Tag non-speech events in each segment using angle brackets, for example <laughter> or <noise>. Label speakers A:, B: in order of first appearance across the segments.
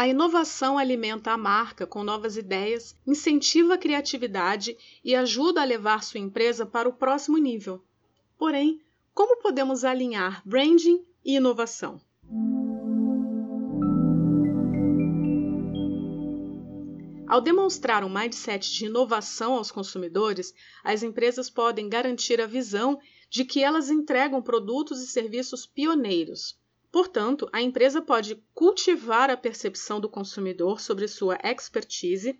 A: A inovação alimenta a marca com novas ideias, incentiva a criatividade e ajuda a levar sua empresa para o próximo nível. Porém, como podemos alinhar branding e inovação? Ao demonstrar um mindset de inovação aos consumidores, as empresas podem garantir a visão de que elas entregam produtos e serviços pioneiros, Portanto, a empresa pode cultivar a percepção do consumidor sobre sua expertise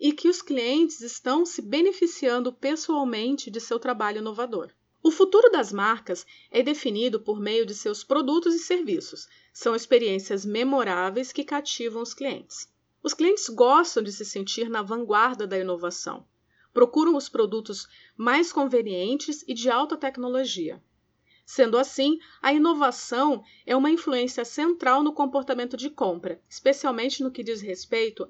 A: e que os clientes estão se beneficiando pessoalmente de seu trabalho inovador. O futuro das marcas é definido por meio de seus produtos e serviços. São experiências memoráveis que cativam os clientes. Os clientes gostam de se sentir na vanguarda da inovação. Procuram os produtos mais convenientes e de alta tecnologia. Sendo assim, a inovação é uma influência central no comportamento de compra, especialmente no que diz respeito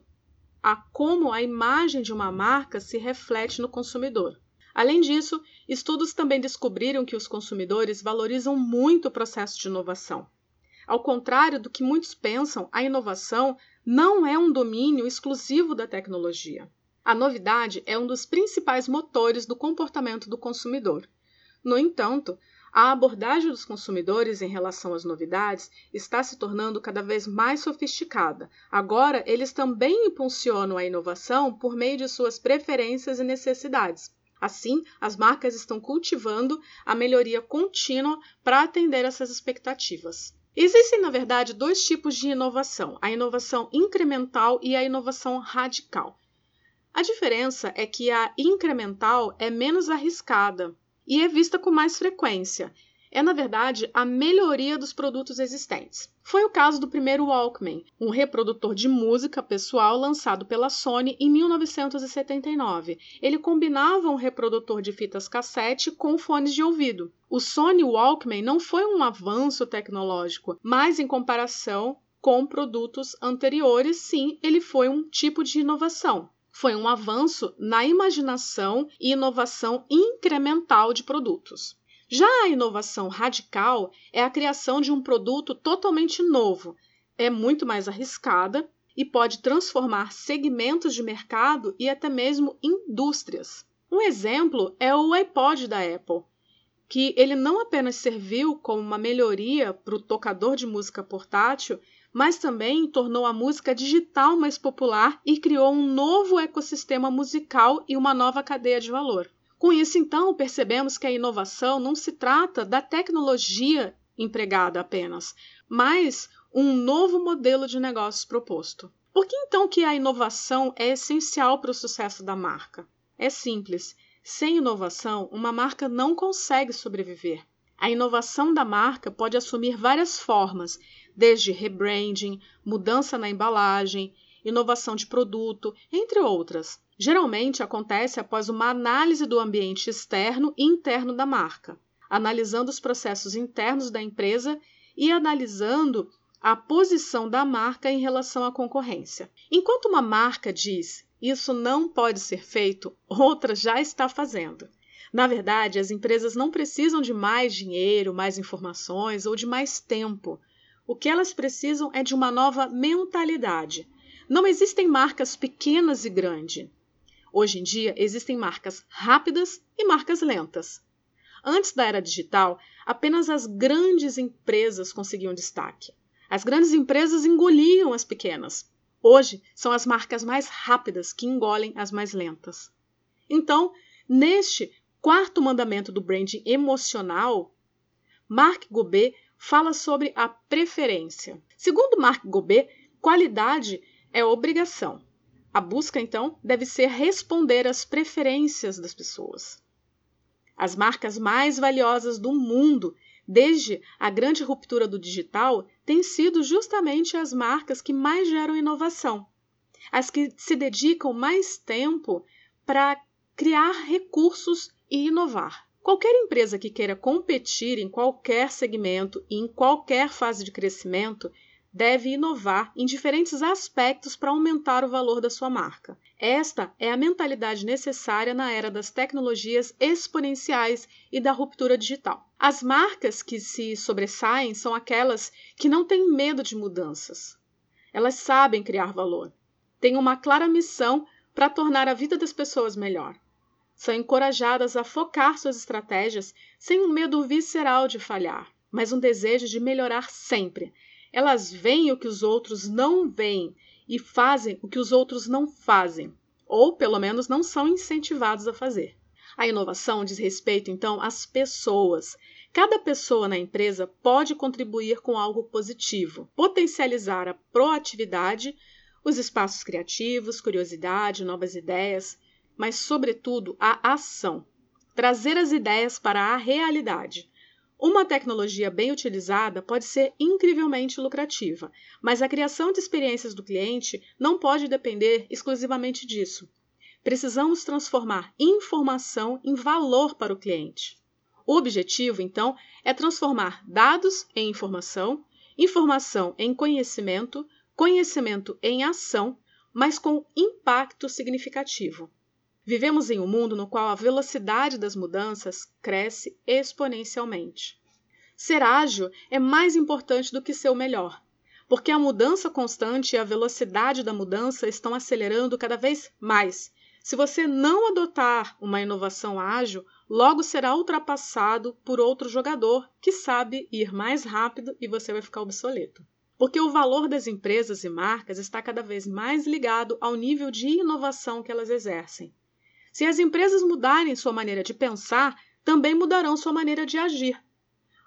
A: a como a imagem de uma marca se reflete no consumidor. Além disso, estudos também descobriram que os consumidores valorizam muito o processo de inovação. Ao contrário do que muitos pensam, a inovação não é um domínio exclusivo da tecnologia. A novidade é um dos principais motores do comportamento do consumidor. No entanto, a abordagem dos consumidores em relação às novidades está se tornando cada vez mais sofisticada. Agora, eles também impulsionam a inovação por meio de suas preferências e necessidades. Assim, as marcas estão cultivando a melhoria contínua para atender essas expectativas. Existem, na verdade, dois tipos de inovação: a inovação incremental e a inovação radical. A diferença é que a incremental é menos arriscada, e é vista com mais frequência. É, na verdade, a melhoria dos produtos existentes. Foi o caso do primeiro Walkman, um reprodutor de música pessoal lançado pela Sony em 1979. Ele combinava um reprodutor de fitas cassete com fones de ouvido. O Sony Walkman não foi um avanço tecnológico, mas em comparação com produtos anteriores, sim, ele foi um tipo de inovação foi um avanço na imaginação e inovação incremental de produtos. Já a inovação radical é a criação de um produto totalmente novo, é muito mais arriscada e pode transformar segmentos de mercado e até mesmo indústrias. Um exemplo é o iPod da Apple, que ele não apenas serviu como uma melhoria para o tocador de música portátil, mas também tornou a música digital mais popular e criou um novo ecossistema musical e uma nova cadeia de valor. Com isso, então, percebemos que a inovação não se trata da tecnologia empregada apenas, mas um novo modelo de negócios proposto. Por que então que a inovação é essencial para o sucesso da marca? É simples. Sem inovação, uma marca não consegue sobreviver. A inovação da marca pode assumir várias formas, desde rebranding, mudança na embalagem, inovação de produto, entre outras. Geralmente acontece após uma análise do ambiente externo e interno da marca, analisando os processos internos da empresa e analisando a posição da marca em relação à concorrência. Enquanto uma marca diz isso não pode ser feito, <laughs> outra já está fazendo. Na verdade, as empresas não precisam de mais dinheiro, mais informações ou de mais tempo. O que elas precisam é de uma nova mentalidade. Não existem marcas pequenas e grandes. Hoje em dia, existem marcas rápidas e marcas lentas. Antes da era digital, apenas as grandes empresas conseguiam destaque. As grandes empresas engoliam as pequenas. Hoje, são as marcas mais rápidas que engolem as mais lentas. Então, neste quarto mandamento do branding emocional, Mark Gobet fala sobre a preferência. Segundo Mark Gobet, qualidade é obrigação. A busca, então, deve ser responder às preferências das pessoas. As marcas mais valiosas do mundo, desde a grande ruptura do digital, têm sido justamente as marcas que mais geram inovação, as que se dedicam mais tempo para criar recursos e inovar. Qualquer empresa que queira competir em qualquer segmento e em qualquer fase de crescimento deve inovar em diferentes aspectos para aumentar o valor da sua marca. Esta é a mentalidade necessária na era das tecnologias exponenciais e da ruptura digital. As marcas que se sobressaem são aquelas que não têm medo de mudanças. Elas sabem criar valor. Têm uma clara missão para tornar a vida das pessoas melhor. São encorajadas a focar suas estratégias sem um medo visceral de falhar, mas um desejo de melhorar sempre. Elas veem o que os outros não veem e fazem o que os outros não fazem, ou pelo menos não são incentivados a fazer. A inovação diz respeito, então, às pessoas. Cada pessoa na empresa pode contribuir com algo positivo, potencializar a proatividade, os espaços criativos, curiosidade, novas ideias, mas, sobretudo, a ação. Trazer as ideias para a realidade. Uma tecnologia bem utilizada pode ser incrivelmente lucrativa, mas a criação de experiências do cliente não pode depender exclusivamente disso. Precisamos transformar informação em valor para o cliente. O objetivo, então, é transformar dados em informação, informação em conhecimento, conhecimento em ação, mas com impacto significativo. Vivemos em um mundo no qual a velocidade das mudanças cresce exponencialmente. Ser ágil é mais importante do que ser o melhor, porque a mudança constante e a velocidade da mudança estão acelerando cada vez mais se você não adotar uma inovação ágil, logo será ultrapassado por outro jogador que sabe ir mais rápido e você vai ficar obsoleto. Porque o valor das empresas e marcas está cada vez mais ligado ao nível de inovação que elas exercem. Se as empresas mudarem sua maneira de pensar, também mudarão sua maneira de agir.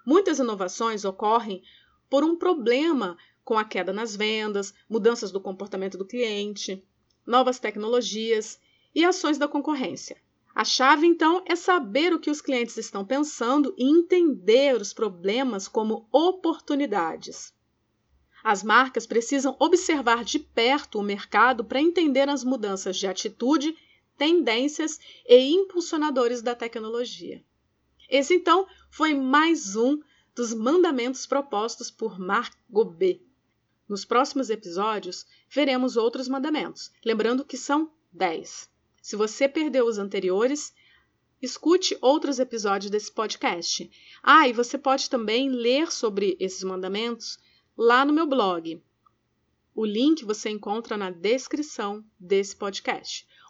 A: Muitas inovações ocorrem por um problema com a queda nas vendas, mudanças do comportamento do cliente, novas tecnologias e ações da concorrência. A chave, então, é saber o que os clientes estão pensando e entender os problemas como oportunidades. As marcas precisam observar de perto o mercado para entender as mudanças de atitude, tendências e impulsionadores da tecnologia. Esse, então, foi mais um dos mandamentos propostos por Marc Gobet. Nos próximos episódios, veremos outros mandamentos, lembrando que são 10. Se você perdeu os anteriores, escute outros episódios desse podcast. Ah, e você pode também ler sobre esses mandamentos lá no meu blog. O link você encontra na descrição desse podcast.